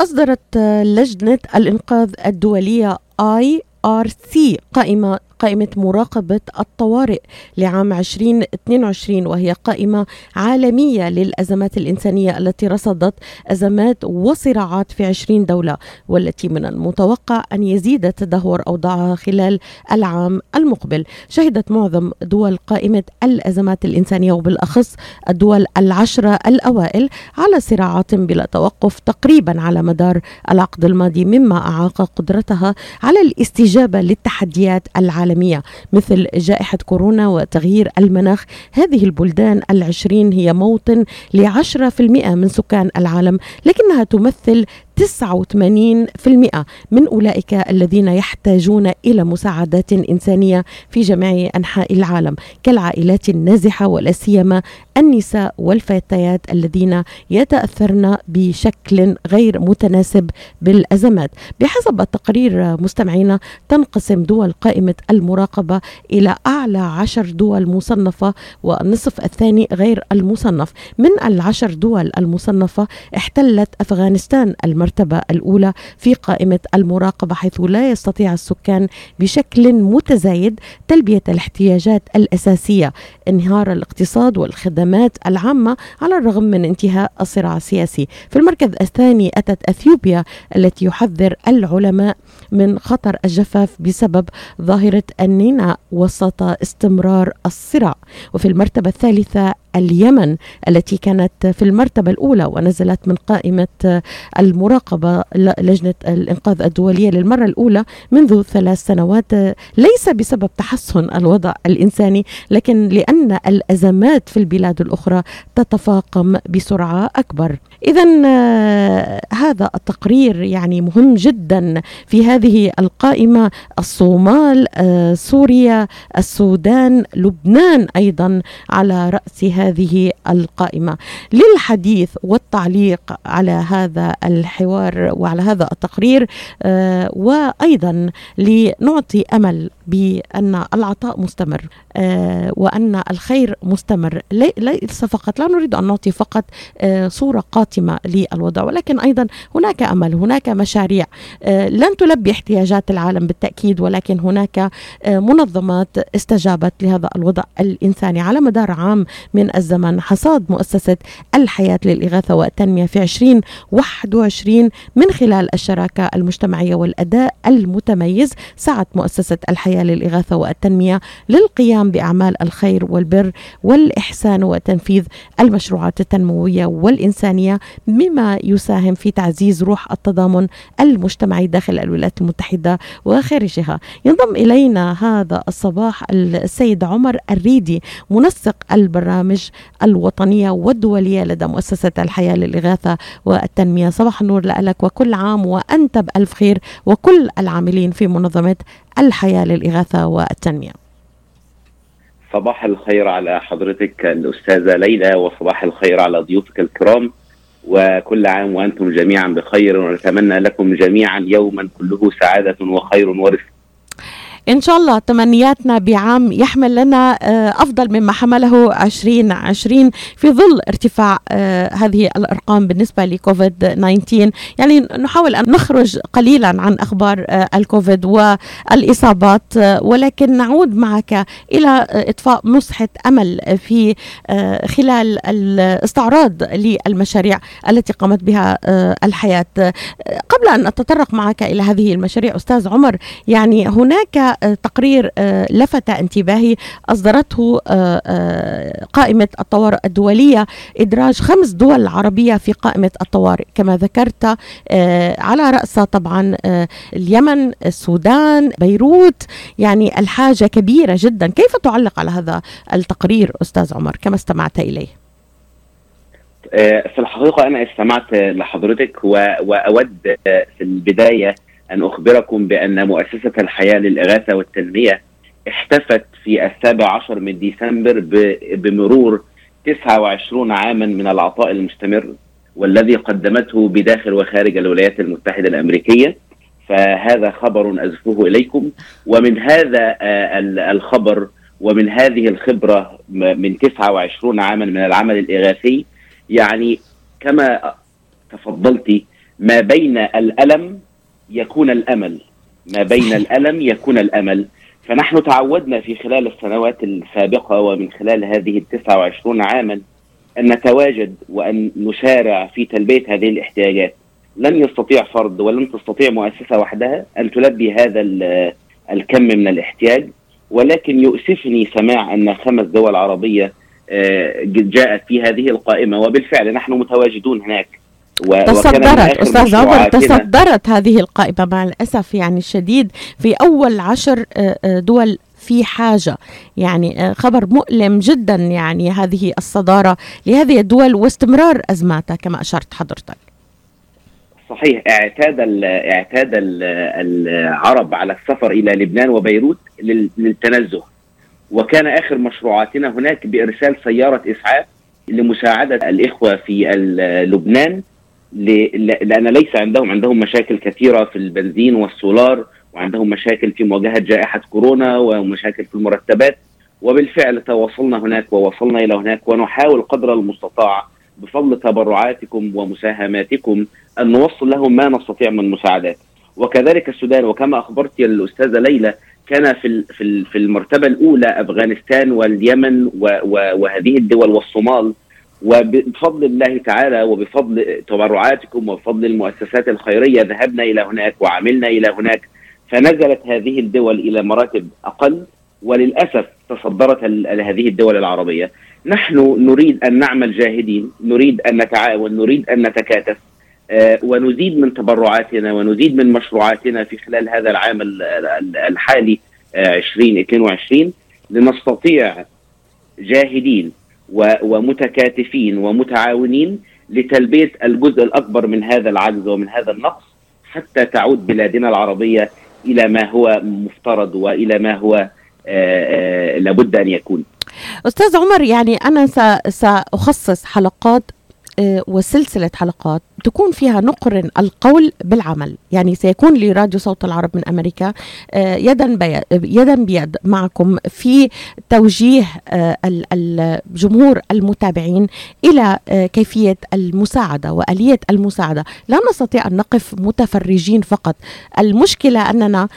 أصدرت لجنة الإنقاذ الدولية سي قائمة قائمة مراقبة الطوارئ لعام 2022 وهي قائمة عالمية للأزمات الإنسانية التي رصدت أزمات وصراعات في 20 دولة والتي من المتوقع أن يزيد تدهور أوضاعها خلال العام المقبل. شهدت معظم دول قائمة الأزمات الإنسانية وبالأخص الدول العشرة الأوائل على صراعات بلا توقف تقريبا على مدار العقد الماضي مما أعاق قدرتها على الاستجابة للتحديات العالمية. العالمية مثل جائحة كورونا وتغيير المناخ. هذه البلدان العشرين هي موطن لعشرة في المئة من سكان العالم لكنها تمثل 89% من أولئك الذين يحتاجون إلى مساعدات إنسانية في جميع أنحاء العالم كالعائلات النازحة ولا سيما النساء والفتيات الذين يتأثرن بشكل غير متناسب بالأزمات. بحسب التقرير مستمعينا تنقسم دول قائمة المراقبة إلى أعلى عشر دول مصنفة والنصف الثاني غير المصنف. من العشر دول المصنفة احتلت أفغانستان المركز المرتبة الأولى في قائمة المراقبة حيث لا يستطيع السكان بشكل متزايد تلبية الاحتياجات الأساسية. انهيار الاقتصاد والخدمات العامة على الرغم من انتهاء الصراع السياسي. في المركز الثاني أتت أثيوبيا التي يحذر العلماء من خطر الجفاف بسبب ظاهرة النينا وسط استمرار الصراع. وفي المرتبة الثالثة اليمن التي كانت في المرتبة الأولى ونزلت من قائمة المراقبة لجنة الإنقاذ الدولية للمرة الأولى منذ ثلاث سنوات. ليس بسبب تحسن الوضع الإنساني لكن لأن الأزمات في البلاد الأخرى تتفاقم بسرعة أكبر. إذا آه، هذا التقرير يعني مهم جدا في هذه القائمة. الصومال آه، سوريا السودان لبنان أيضا على رأس هذه القائمة. للحديث والتعليق على هذا الحوار وعلى هذا التقرير آه، وأيضا لنعطي أمل بأن العطاء مستمر آه، وأن الخير مستمر. ليس فقط لا نريد أن نعطي فقط آه، صورة قاتمة للوضع ولكن أيضا هناك أمل هناك مشاريع. لن تلبي احتياجات العالم بالتأكيد ولكن هناك منظمات استجابت لهذا الوضع الإنساني على مدار عام من الزمن. حصاد مؤسسة الحياة للإغاثة والتنمية في 2021 من خلال الشراكة المجتمعية والأداء المتميز. سعت مؤسسة الحياة للإغاثة والتنمية للقيام بأعمال الخير والبر والإحسان وتنفيذ المشروعات التنموية والإنسانية بما يساهم في تعزيز روح التضامن المجتمعي داخل الولايات المتحدة وخارجها. ينضم إلينا هذا الصباح السيد عمر الريدي منسق البرامج الوطنية والدولية لدى مؤسسة الحياة للإغاثة والتنمية. صباح النور لك وكل عام وأنت بألف خير وكل العاملين في منظمة الحياة للإغاثة والتنمية. صباح الخير على حضرتك الأستاذة ليلى وصباح الخير على ضيوفك الكرام وكل عام وأنتم جميعا بخير ونتمنى لكم جميعا يوما كله سعادة وخير ورزق. إن شاء الله تمنياتنا بعام يحمل لنا آه، أفضل مما حمله 2020 في ظل ارتفاع آه، هذه الأرقام بالنسبة لكوفيد 19 يعني نحاول أن نخرج قليلا عن أخبار آه، الكوفيد والإصابات ولكن نعود معك إلى إطفاء مسحة أمل في خلال الاستعراض للمشاريع التي قامت بها الحياة. قبل أن أتطرق معك إلى هذه المشاريع أستاذ عمر يعني هناك تقرير آه، لفت انتباهي. أصدرته آه، آه، قائمة الطوارئ الدولية. إدراج خمس دول عربية في قائمة الطوارئ. كما ذكرت على رأسها طبعا اليمن السودان بيروت. يعني الحاجة كبيرة جدا. كيف تعلق على هذا التقرير أستاذ عمر؟ كما استمعت إليه. في الحقيقة أنا استمعت لحضرتك وأود في البداية أن أخبركم بأن مؤسسة الحياة للإغاثة والتنمية احتفت في السابع عشر من ديسمبر بمرور 29 عاما من العطاء المستمر والذي قدمته بداخل وخارج الولايات المتحدة الأمريكية. فهذا خبر أزفه إليكم. ومن هذا آه، الخبر ومن هذه الخبرة من 29 عاما من العمل الإغاثي يعني كما تفضلتي ما بين الألم يكون الأمل. ما بين الألم يكون الأمل. فنحن تعودنا في خلال السنوات السابقة ومن خلال هذه ال 29 عاما أن نتواجد وأن نسارع في تلبية هذه الاحتياجات. لن يستطيع فرد ولن تستطيع مؤسسة وحدها أن تلبي هذا الكم من الاحتياج ولكن يؤسفني سماع أن خمس دول عربية آه، جاءت في هذه القائمة. وبالفعل نحن متواجدون هناك. تصدرت أستاذ عمر تصدرت هذه القائمة مع الأسف يعني الشديد في أول عشر آه، آه، دول في حاجة. يعني خبر مؤلم جدا يعني هذه الصدارة لهذه الدول واستمرار أزماتها كما أشرت حضرتك. صحيح اعتاد ال اعتاد ال العرب على السفر إلى لبنان وبيروت للتنزه. وكان آخر مشروعاتنا هناك بإرسال سيارة إسعاف لمساعدة الإخوة في لبنان. لأن ليس عندهم عندهم مشاكل كثيرة في البنزين والسولار وعندهم مشاكل في مواجهة جائحة كورونا ومشاكل في المرتبات. وبالفعل تواصلنا هناك ووصلنا إلى هناك ونحاول قدر المستطاع بفضل تبرعاتكم ومساهماتكم أن نوصل لهم ما نستطيع من مساعدات. وكذلك السودان وكما أخبرت الأستاذة ليلى كان في في في المرتبة الأولى أفغانستان واليمن وهذه الدول والصومال وبفضل الله تعالى وبفضل تبرعاتكم وبفضل المؤسسات الخيرية ذهبنا إلى هناك وعملنا إلى هناك. فنزلت هذه الدول إلى مراتب أقل وللأسف تصدرت هذه الدول العربية. نحن نريد أن نعمل جاهدين نريد أن نتعاون نريد أن نتكاتف آه، ونزيد من تبرعاتنا ونزيد من مشروعاتنا في خلال هذا العام الحالي 2022 آه، لنستطيع جاهدين ومتكاتفين ومتعاونين لتلبية الجزء الأكبر من هذا العجز ومن هذا النقص حتى تعود بلادنا العربية إلى ما هو مفترض وإلى ما هو آه، لابد أن يكون. أستاذ عمر يعني أنا سأخصص حلقات وسلسلة حلقات تكون فيها نقرن القول بالعمل. يعني سيكون لراديو صوت العرب من أمريكا آه، يدا يدا بيد معكم في توجيه آه، الجمهور المتابعين إلى آه، كيفية المساعدة وآلية المساعدة. لا نستطيع أن نقف متفرجين فقط. المشكلة أننا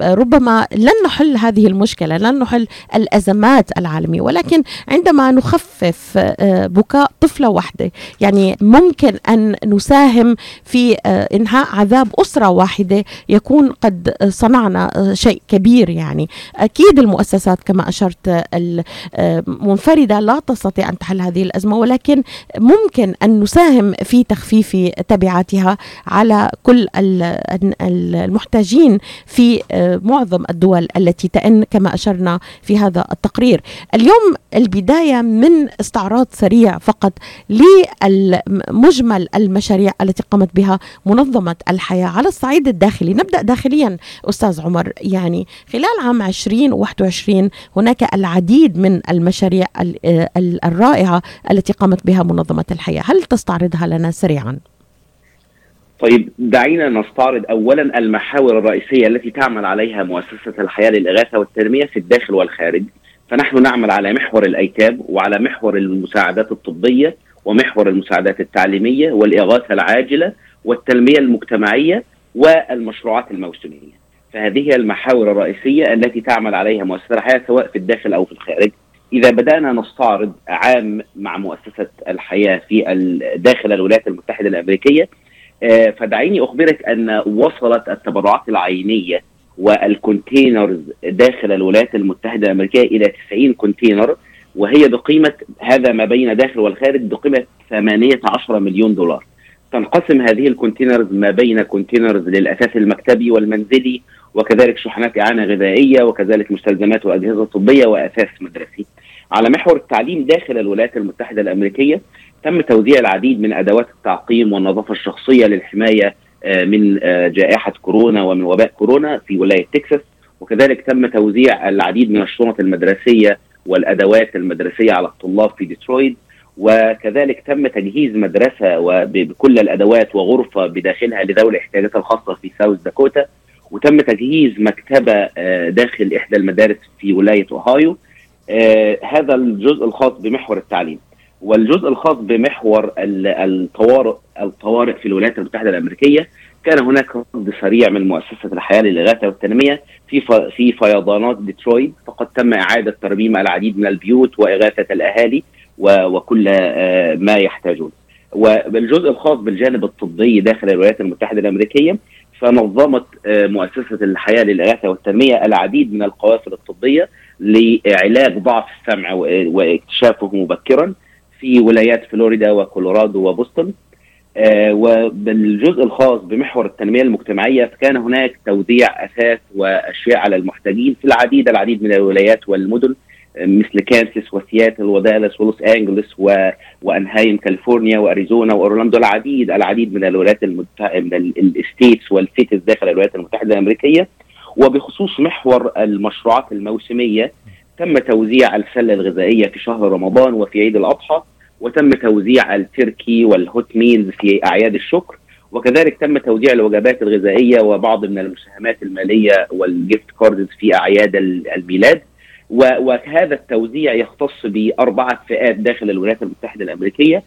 ربما لن نحل هذه المشكلة لن نحل الأزمات العالمية ولكن عندما نخفف بكاء طفلة واحدة يعني ممكن أن نساهم في آه، إنهاء عذاب أسرة واحدة يكون قد صنعنا آه، شيء كبير يعني. أكيد المؤسسات كما أشرت المنفرده لا تستطيع أن تحل هذه الأزمة ولكن ممكن أن نساهم في تخفيف تبعاتها على كل المحتاجين في آه، معظم الدول التي تئن كما أشرنا في هذا التقرير. اليوم البداية من استعراض سريع فقط للمجمل المشاريع التي قامت بها منظمة الحياة على الصعيد الداخلي. نبدأ داخليا أستاذ عمر. يعني خلال عام 2021 هناك العديد من المشاريع الرائعة التي قامت بها منظمة الحياة. هل تستعرضها لنا سريعا؟ طيب دعينا نستعرض اولا المحاور الرئيسية التي تعمل عليها مؤسسة الحياة للإغاثة والتنمية في الداخل والخارج. فنحن نعمل على محور الأيتام وعلى محور المساعدات الطبية ومحور المساعدات التعليمية والإغاثة العاجلة والتنمية المجتمعية والمشروعات الموسمية. فهذه هي المحاور الرئيسية التي تعمل عليها مؤسسة الحياة سواء في الداخل أو في الخارج. إذا بدأنا نستعرض عام مع مؤسسة الحياة في داخل الولايات المتحدة الأمريكية آه، فدعيني أخبرك أن وصلت التبرعات العينية وال containers داخل الولايات المتحدة الأمريكية إلى 90 container وهي بقيمة هذا ما بين داخل والخارج بقيمة 18 مليون دولار. تنقسم هذه ال containers ما بين containers للأثاث المكتبي والمنزلي وكذلك شحنات إعانة غذائية وكذلك مستلزمات وأجهزة طبية وأثاث مدرسي. على محور التعليم داخل الولايات المتحدة الأمريكية تم توزيع العديد من أدوات التعقيم والنظافة الشخصية للحماية آه، من آه، جائحة كورونا ومن وباء كورونا في ولاية تكساس. وكذلك تم توزيع العديد من الشنط المدرسية والأدوات المدرسية على الطلاب في ديترويت وكذلك تم تجهيز مدرسة وبكل الأدوات وغرفة بداخلها لذوي الاحتياجات الخاصة في ساوث داكوتا وتم تجهيز مكتبة آه، داخل إحدى المدارس في ولاية أوهايو آه، هذا الجزء الخاص بمحور التعليم. والجزء الخاص بمحور الطوارئ الطوارئ في الولايات المتحدة الأمريكية كان هناك رد سريع من مؤسسة الحياة للاغاثه والتنمية في في فيضانات ديترويت فقد تم إعادة ترميم العديد من البيوت وإغاثة الأهالي وكل آه، ما يحتاجون. وبالجزء الخاص بالجانب الطبي داخل الولايات المتحدة الأمريكية فنظمت آه، مؤسسة الحياة للاغاثه والتنمية العديد من القوافل الطبية لعلاج ضعف السمع واكتشافه مبكرا في ولايات فلوريدا وكولورادو وبوسطن وبالجزء الخاص بمحور التنمية المجتمعية فكان هناك توزيع اثاث وأشياء على المحتاجين في العديد العديد من الولايات والمدن مثل كانساس وسياتل ودالاس ولوس أنجلوس و... وأنهايم كاليفورنيا وأريزونا وأورلاندو العديد العديد من الولايات المتح... من ال states وال cities داخل الولايات المتحدة الأمريكية. وبخصوص محور المشروعات الموسمية تم توزيع السله الغذائية في شهر رمضان وفي عيد الأضحى. وتم توزيع ال turkey وال hot meals في أعياد الشكر وكذلك تم توزيع الوجبات الغذائية وبعض من المساهمات المالية وال gift cards في أعياد الميلاد. وهذا التوزيع يختص بأربعة فئات داخل الولايات المتحدة الأمريكية.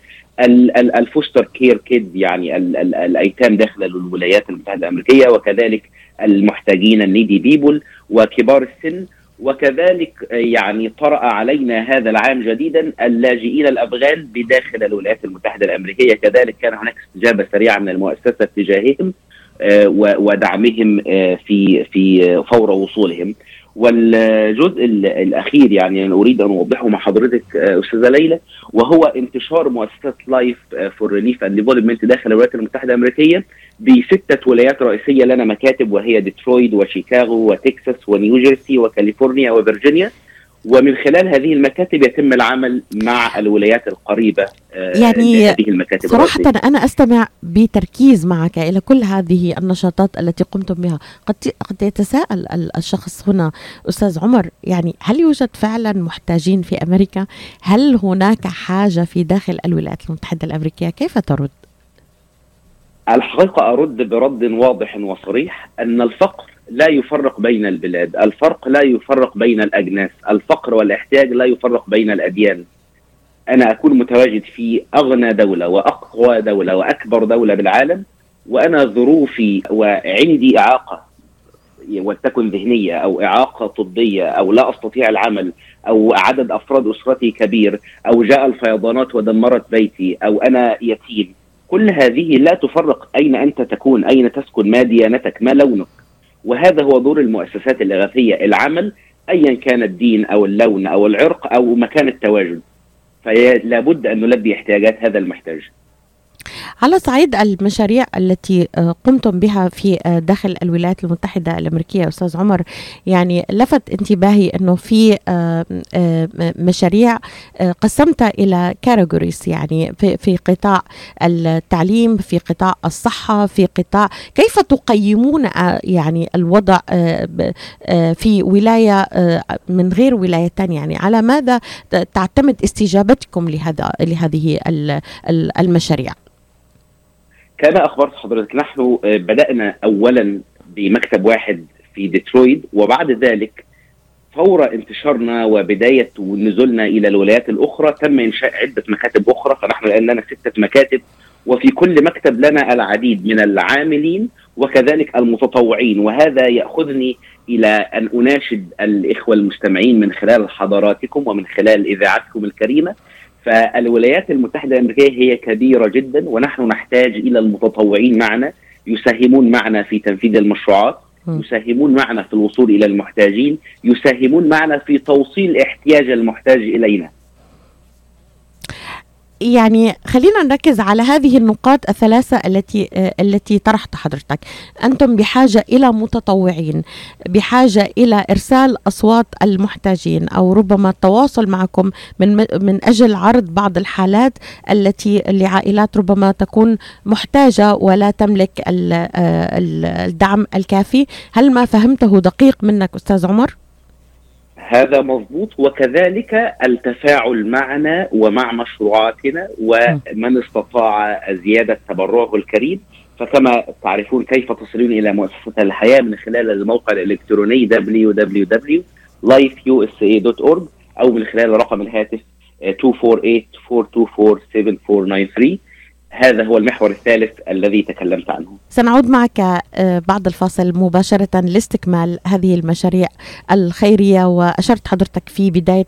ال foster care kid يعني الأيتام داخل الولايات المتحدة الأمريكية وكذلك المحتاجين النيدي بيبول وكبار السن وكذلك يعني طرأ علينا هذا العام جديدا اللاجئين الأفغان بداخل الولايات المتحدة الأمريكية. كذلك كان هناك استجابة سريعة من المؤسسة تجاههم آه، ودعمهم آه، في في فور وصولهم. والجزء الأخير يعني أنا أريد أن أوضحه مع حضرتك آه، أستاذة ليلى وهو انتشار مؤسسه Life for Relief and Development داخل الولايات المتحدة الأمريكية بستة ولايات رئيسية لنا مكاتب وهي ديترويت وشيكاغو وتكساس ونيوجيرسي وكاليفورنيا وفرجينيا ومن خلال هذه المكاتب يتم العمل مع الولايات القريبة آه، يعني هذه المكاتب صراحة الرئيسية. أنا أستمع بتركيز معك إلى كل هذه النشاطات التي قمتم بها. قد قد يتساءل الشخص هنا أستاذ عمر يعني هل يوجد فعلا محتاجين في أمريكا؟ هل هناك حاجة في داخل الولايات المتحدة الأمريكية؟ كيف ترد؟ الحقيقة أرد برد واضح وصريح أن الفقر لا يفرق بين البلاد. الفرق لا يفرق بين الأجناس. الفقر والاحتياج لا يفرق بين الأديان. أنا أكون متواجد في أغنى دولة وأقوى دولة وأكبر دولة بالعالم وأنا ظروفي وعندي إعاقة ولتكن ذهنية أو إعاقة طبية أو لا أستطيع العمل أو عدد أفراد أسرتي كبير أو جاء الفيضانات ودمرت بيتي أو أنا يتيم. كل هذه لا تفرق أين أنت تكون أين تسكن ما ديانتك ما لونك. وهذا هو دور المؤسسات الإغاثية العمل أيا كان الدين أو اللون أو العرق أو مكان التواجد. فلا بد أن نلبي احتياجات هذا المحتاج. على صعيد المشاريع التي آه، قمتم بها في آه، داخل الولايات المتحدة الأمريكية أستاذ عمر. يعني لفت انتباهي أنه في آه، مشاريع قسمت إلى كاتيجوريز يعني في, قطاع التعليم في قطاع الصحة في قطاع كيف تقيمون يعني الوضع في ولاية من غير ولاية يعني على ماذا تعتمد استجابتكم لهذا لهذه المشاريع؟ كما اخبرت حضرتك نحن آه، بدأنا اولا بمكتب واحد في ديترويت وبعد ذلك فور انتشارنا وبداية نزولنا إلى الولايات الأخرى تم إنشاء عدة مكاتب أخرى فنحن الآن لنا ستة مكاتب وفي كل مكتب لنا العديد من العاملين وكذلك المتطوعين وهذا يأخذني إلى أن أناشد الإخوة المستمعين من خلال حضراتكم ومن خلال إذاعتكم الكريمة. فالولايات المتحدة الأمريكية هي كبيرة جدا ونحن نحتاج إلى المتطوعين معنا يساهمون معنا في تنفيذ المشروعات يساهمون معنا في الوصول إلى المحتاجين يساهمون معنا في توصيل احتياج المحتاج إلينا. يعني خلينا نركز على هذه النقاط الثلاثة التي التي طرحت حضرتك أنتم بحاجة إلى متطوعين بحاجة إلى إرسال أصوات المحتاجين أو ربما التواصل معكم من من أجل عرض بعض الحالات التي لعائلات ربما تكون محتاجة ولا تملك الدعم الكافي هل ما فهمته دقيق منك أستاذ عمر؟ هذا مضبوط وكذلك التفاعل معنا ومع مشروعاتنا ومن استطاع زيادة تبرعه الكريم. فكما تعرفون كيف تصلون إلى مؤسسة الحياة من خلال الموقع الإلكتروني www.lifeusa.org أو من خلال رقم الهاتف 248 424 7493 هذا هو المحور الثالث الذي تكلمت عنه. سنعود معك آه، بعد الفاصل مباشرة لاستكمال هذه المشاريع الخيرية وأشرت حضرتك في بداية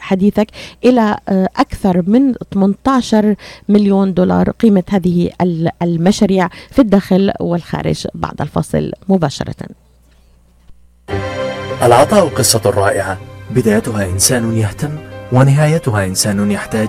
حديثك إلى آه، أكثر من 18 مليون دولار قيمة هذه المشاريع في الداخل والخارج. بعد الفاصل مباشرة. العطاء قصة رائعة بدايتها إنسان يهتم ونهايتها إنسان يحتاج.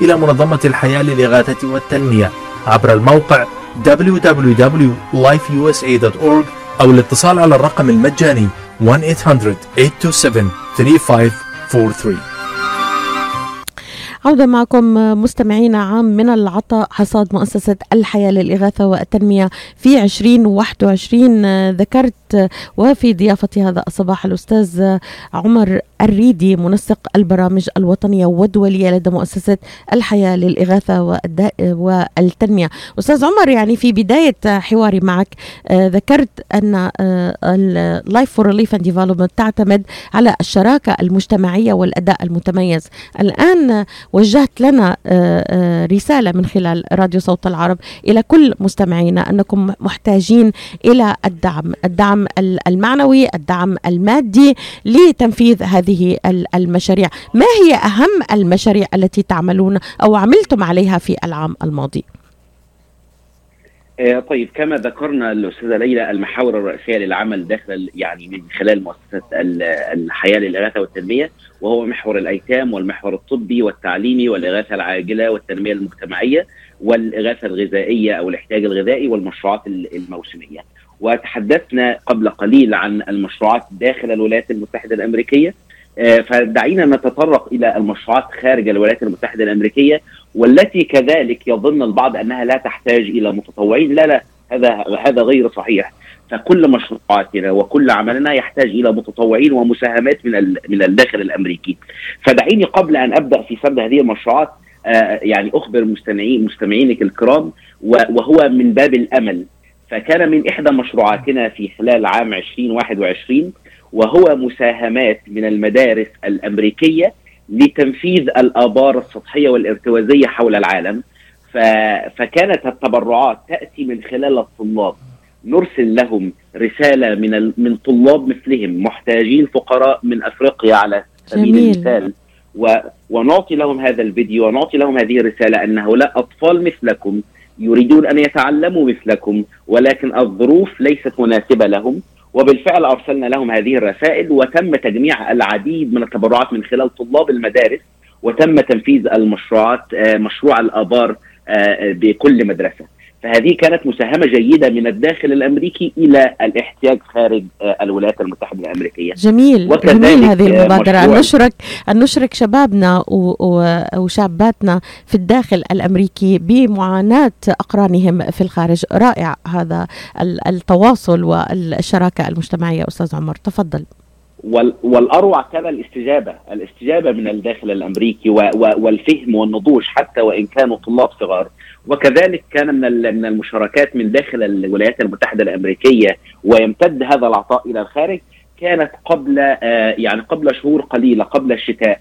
إلى منظمة الحياة للإغاثة والتنمية عبر الموقع www.lifeusa.org أو الاتصال على الرقم المجاني 1-800-827-3543 عودة معكم مستمعينا عام من العطاء حصاد مؤسسة الحياة للإغاثة والتنمية في 2021 ذكرت وفي ضيافتي هذا الصباح الأستاذ عمر الريدي منسق البرامج الوطنية والدولية لدى مؤسسة الحياة للإغاثة والتنمية. أستاذ عمر يعني في بداية حواري معك آه، ذكرت أن ال Life for Relief and Development تعتمد على الشراكة المجتمعية والأداء المتميز. الآن وجهت لنا آه، آه، رسالة من خلال راديو صوت العرب إلى كل مستمعينا أنكم محتاجين إلى الدعم الدعم المعنوي الدعم المادي لتنفيذ هذه المشاريع. ما هي أهم المشاريع التي تعملون أو عملتم عليها في العام الماضي؟ طيب كما ذكرنا الأستاذة ليلى المحاور الرئيسية للعمل داخل يعني من خلال مؤسسة الحياة للإغاثة والتنمية وهو محور الأيتام والمحور الطبي والتعليمي والإغاثة العاجلة والتنمية المجتمعية والإغاثة الغذائية أو الاحتياج الغذائي والمشروعات الموسمية. وتحدثنا قبل قليل عن المشروعات داخل الولايات المتحدة الأمريكية آه، فدعينا نتطرق إلى المشروعات خارج الولايات المتحدة الأمريكية والتي كذلك يظن البعض أنها لا تحتاج إلى متطوعين. لا لا هذا هذا غير صحيح. فكل مشروعاتنا وكل عملنا يحتاج إلى متطوعين ومساهمات من من الداخل الأمريكي. فدعيني قبل أن أبدأ في سرد هذه المشروعات آه، يعني أخبر مستمعين مستمعينك الكرام وهو من باب الأمل. فكان من إحدى مشروعاتنا في خلال عام 2021 وهو مساهمات من المدارس الأمريكية لتنفيذ الآبار السطحية والارتوازية حول العالم. فكانت التبرعات تأتي من خلال الطلاب. نرسل لهم رسالة من من طلاب مثلهم محتاجين فقراء من أفريقيا على سبيل المثال. و ونعطي لهم هذا الفيديو ونعطي لهم هذه الرسالة ان هؤلاء أطفال مثلكم يريدون أن يتعلموا مثلكم ولكن الظروف ليست مناسبة لهم. وبالفعل أرسلنا لهم هذه الرسائل وتم تجميع العديد من التبرعات من خلال طلاب المدارس وتم تنفيذ المشروعات آه، مشروع الآبار آه، بكل مدرسة. فهذه كانت مساهمة جيدة من الداخل الأمريكي إلى الاحتياج خارج آه، الولايات المتحدة الأمريكية. جميل جميل هذه المبادرة ان نشرك أن نشرك شبابنا وشاباتنا في الداخل الأمريكي بمعاناة أقرانهم في الخارج، رائع هذا التواصل والشراكة المجتمعية أستاذ عمر، تفضل. والأروع كان الاستجابة، الاستجابة من الداخل الأمريكي والفهم والنضوج حتى وإن كانوا طلاب صغار. وكذلك كان من من المشاركات من داخل الولايات المتحدة الأمريكية ويمتد هذا العطاء إلى الخارج كانت قبل آه، يعني قبل شهور قليلة قبل الشتاء.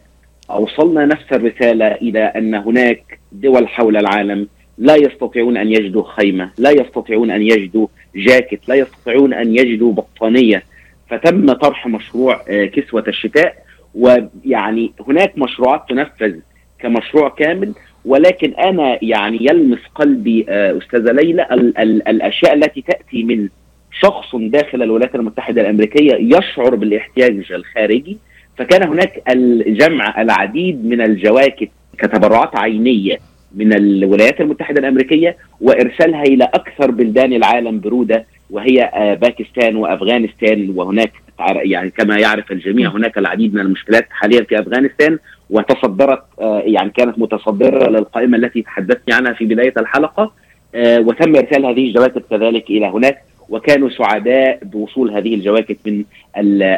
أوصلنا نفس الرسالة إلى أن هناك دول حول العالم لا يستطيعون أن يجدوا خيمة، لا يستطيعون أن يجدوا جاكيت، لا يستطيعون أن يجدوا بطانية، فتم طرح مشروع آه، كسوة الشتاء ويعني هناك مشروعات تنفذ كمشروع كامل. ولكن أنا يعني يلمس قلبي آه، أستاذة ليلى ال ال الأشياء التي تأتي من شخص داخل الولايات المتحدة الأمريكية يشعر بالاحتياج الخارجي فكان هناك الجمع العديد من الجواكت كتبرعات عينية من الولايات المتحدة الأمريكية وإرسالها إلى أكثر بلدان العالم برودة وهي آه، باكستان وأفغانستان وهناك يعني كما يعرف الجميع هناك العديد من المشكلات حاليا في أفغانستان. وتصدرت يعني كانت متصدرة للقائمة التي تحدثت عنها في بداية الحلقة وتم إرسال هذه الجواكت كذلك إلى هناك وكانوا سعداء بوصول هذه الجواكت من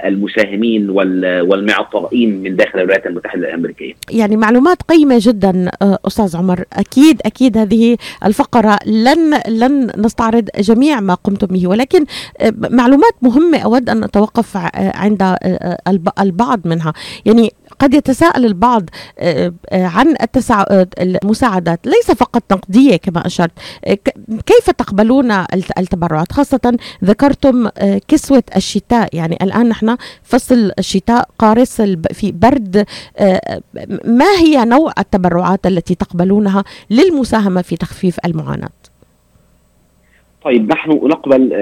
المساهمين والمعطائين من داخل الولايات المتحدة الأمريكية. يعني معلومات قيمة جدا آه، أستاذ عمر، أكيد أكيد هذه الفقرة لن لن نستعرض جميع ما قمتم به ولكن آه، معلومات مهمة أود أن أتوقف آه، عند البعض منها، يعني قد يتساءل البعض آه، آه، عن آه، المساعدات. ليس فقط نقدية كما أشرت. كيف تقبلون التبرعات؟ خاصة ذكرتم كسوة الشتاء. يعني الآن نحن فصل الشتاء قارس في برد ما هي نوع التبرعات التي تقبلونها للمساهمة في تخفيف المعاناة؟ طيب نحن نقبل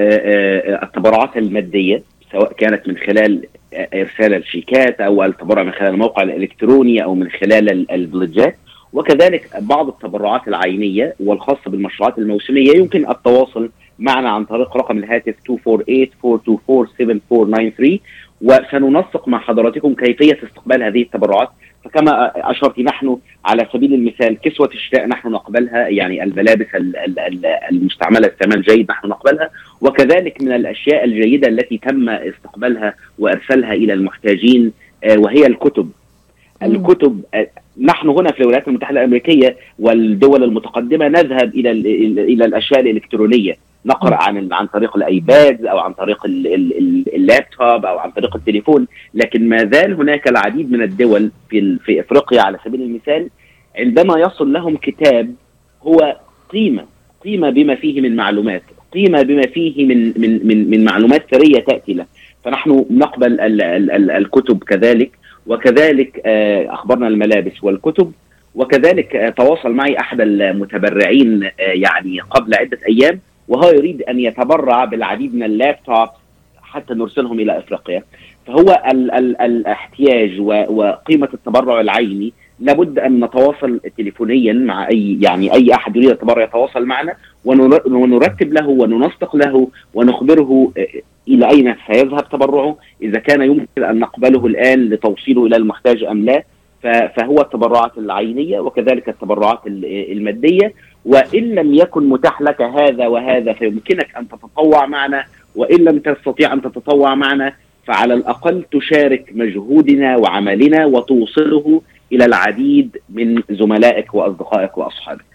التبرعات المادية. سواء كانت من خلال إرسال الشيكات أو التبرع من خلال الموقع الإلكتروني أو من خلال البلجات وكذلك بعض التبرعات العينية والخاصة بالمشروعات الموسمية يمكن التواصل معنا عن طريق رقم الهاتف 248-424-7493 وسننسق مع حضراتكم كيفية استقبال هذه التبرعات. فكما أشرت نحن على سبيل المثال كسوة الشتاء نحن نقبلها يعني الملابس المستعملة استعمال جيد نحن نقبلها وكذلك من الأشياء الجيدة التي تم استقبالها وإرسالها إلى المحتاجين آه، وهي الكتب. الكتب آه، نحن هنا في الولايات المتحدة الأمريكية والدول المتقدمة نذهب إلى إلى الأشياء الإلكترونية. نقرأ عن عن طريق الآيباد أو عن طريق اللابتوب أو عن طريق التليفون لكن ما زال هناك العديد من الدول في في إفريقيا على سبيل المثال عندما يصل لهم كتاب هو قيمة قيمة بما فيه من معلومات قيمة بما فيه من من من, من معلومات ثرية تأتي له. فنحن نقبل ال ال ال الكتب كذلك وكذلك آه، أخبرنا الملابس والكتب وكذلك آه، تواصل معي أحد المتبرعين آه، يعني قبل عدة أيام وهو يريد أن يتبرع بالعديد من اللابتوب حتى نرسلهم إلى إفريقيا. فهو ال ال الاحتياج وقيمة التبرع العيني لابد أن نتواصل تليفونيا مع اي يعني أي أحد يريد التبرع يتواصل معنا ونرتب له وننسق له ونخبره آه، إلى أين سيذهب تبرعه. إذا كان يمكن أن نقبله الآن لتوصيله إلى المحتاج أم لا فهو التبرعات العينية وكذلك التبرعات المادية. وإن لم يكن متاح لك هذا وهذا فيمكنك أن تتطوع معنا وإن لم تستطيع أن تتطوع معنا فعلى الأقل تشارك مجهودنا وعملنا وتوصله إلى العديد من زملائك وأصدقائك وأصحابك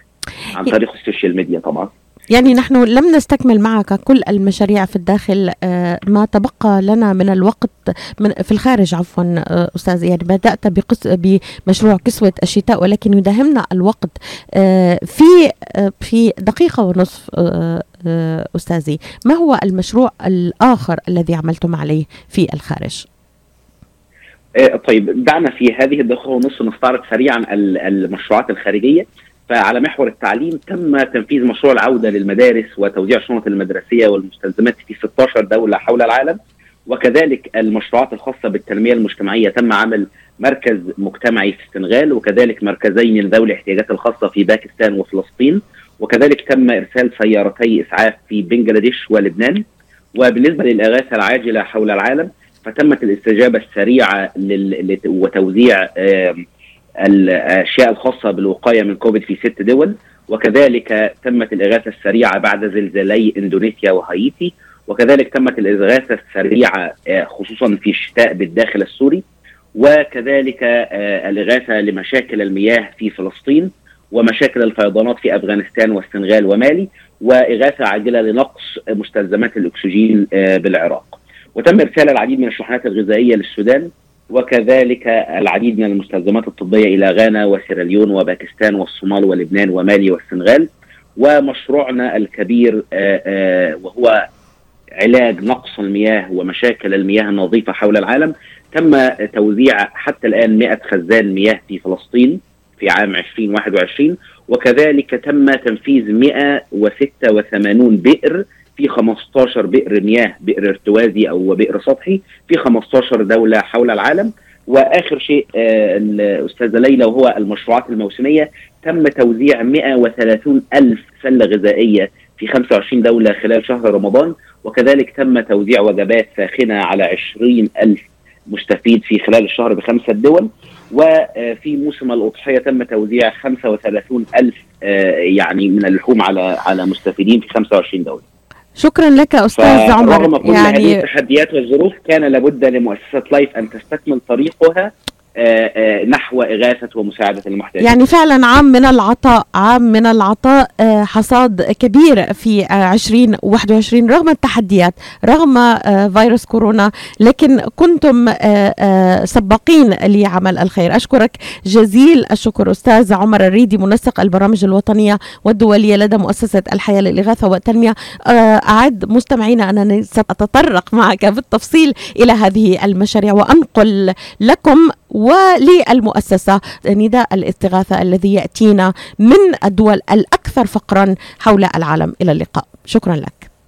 عن طريق السوشيال ميديا طبعا. يعني نحن لم نستكمل معك كل المشاريع في الداخل آه، ما تبقى لنا من الوقت من في الخارج عفوا آه، أستاذ يعني بدأت بقص بمشروع كسوة الشتاء ولكن يداهمنا الوقت آه، في في دقيقة ونصف أستاذي ما هو المشروع الآخر الذي عملتم عليه في الخارج؟ طيب دعنا في هذه الدقيقة ونصف نستعرض سريعا المشروعات الخارجية. فعلى محور التعليم تم تنفيذ مشروع العودة للمدارس وتوزيع الشنط المدرسية والمستلزمات في 16 دولة حول العالم. وكذلك المشروعات الخاصة بالتنمية المجتمعية تم عمل مركز مجتمعي في السنغال وكذلك مركزين لذوي الاحتياجات الخاصة في باكستان وفلسطين. وكذلك تم إرسال سيارتي إسعاف في بنجلاديش ولبنان. وبالنسبة للإغاثة العاجلة حول العالم فتمت الاستجابة السريعة وتوزيع الأشياء الخاصة بالوقاية من كوفيد في ست دول وكذلك تمت الإغاثة السريعة بعد زلزالي إندونيسيا وهايتي وكذلك تمت الإغاثة السريعة آه، خصوصا في الشتاء بالداخل السوري وكذلك آه، الإغاثة لمشاكل المياه في فلسطين ومشاكل الفيضانات في أفغانستان والسنغال ومالي وإغاثة عاجلة لنقص مستلزمات الأكسجين آه، بالعراق. وتم إرسال العديد من الشحنات الغذائية للسودان وكذلك العديد من المستلزمات الطبية إلى غانا وسيراليون وباكستان والصومال ولبنان ومالي والسنغال. ومشروعنا الكبير آه، آه، وهو علاج نقص المياه ومشاكل المياه النظيفة حول العالم. تم توزيع حتى الآن 100 خزان مياه في فلسطين في عام 2021 وكذلك تم تنفيذ 186 بئر في 15 بئر مياه بئر ارتوازي أو بئر سطحي في 15 دولة حول العالم. وآخر شيء آه الأستاذة ليلى وهو المشروعات الموسمية تم توزيع 130 ألف سلة غذائية في 25 دولة خلال شهر رمضان. وكذلك تم توزيع وجبات ساخنة على 20 ألف مستفيد في خلال الشهر بخمسة دول وفي موسم الأضحية تم توزيع 35 ألف يعني من اللحوم على على مستفيدين في 25 دولة. شكرا لك أستاذ عمر. رغم كل يعني هذه التحديات والظروف كان لابد لمؤسسة لايف أن تستكمل طريقها نحو إغاثة ومساعدة المحتاجين. يعني فعلا عام من العطاء عام من العطاء آه، حصاد كبير في 2021 رغم التحديات رغم فيروس كورونا لكن كنتم سباقين لعمل الخير. أشكرك جزيل الشكر أستاذ عمر الريدي منسق البرامج الوطنية والدولية لدى مؤسسة الحياة للإغاثة والتنمية. أعد مستمعينا أنني سأتطرق معك بالتفصيل إلى هذه المشاريع وأنقل لكم وللمؤسسة نداء الاستغاثة الذي يأتينا من الدول الأكثر فقرا حول العالم. إلى اللقاء. شكرا لك.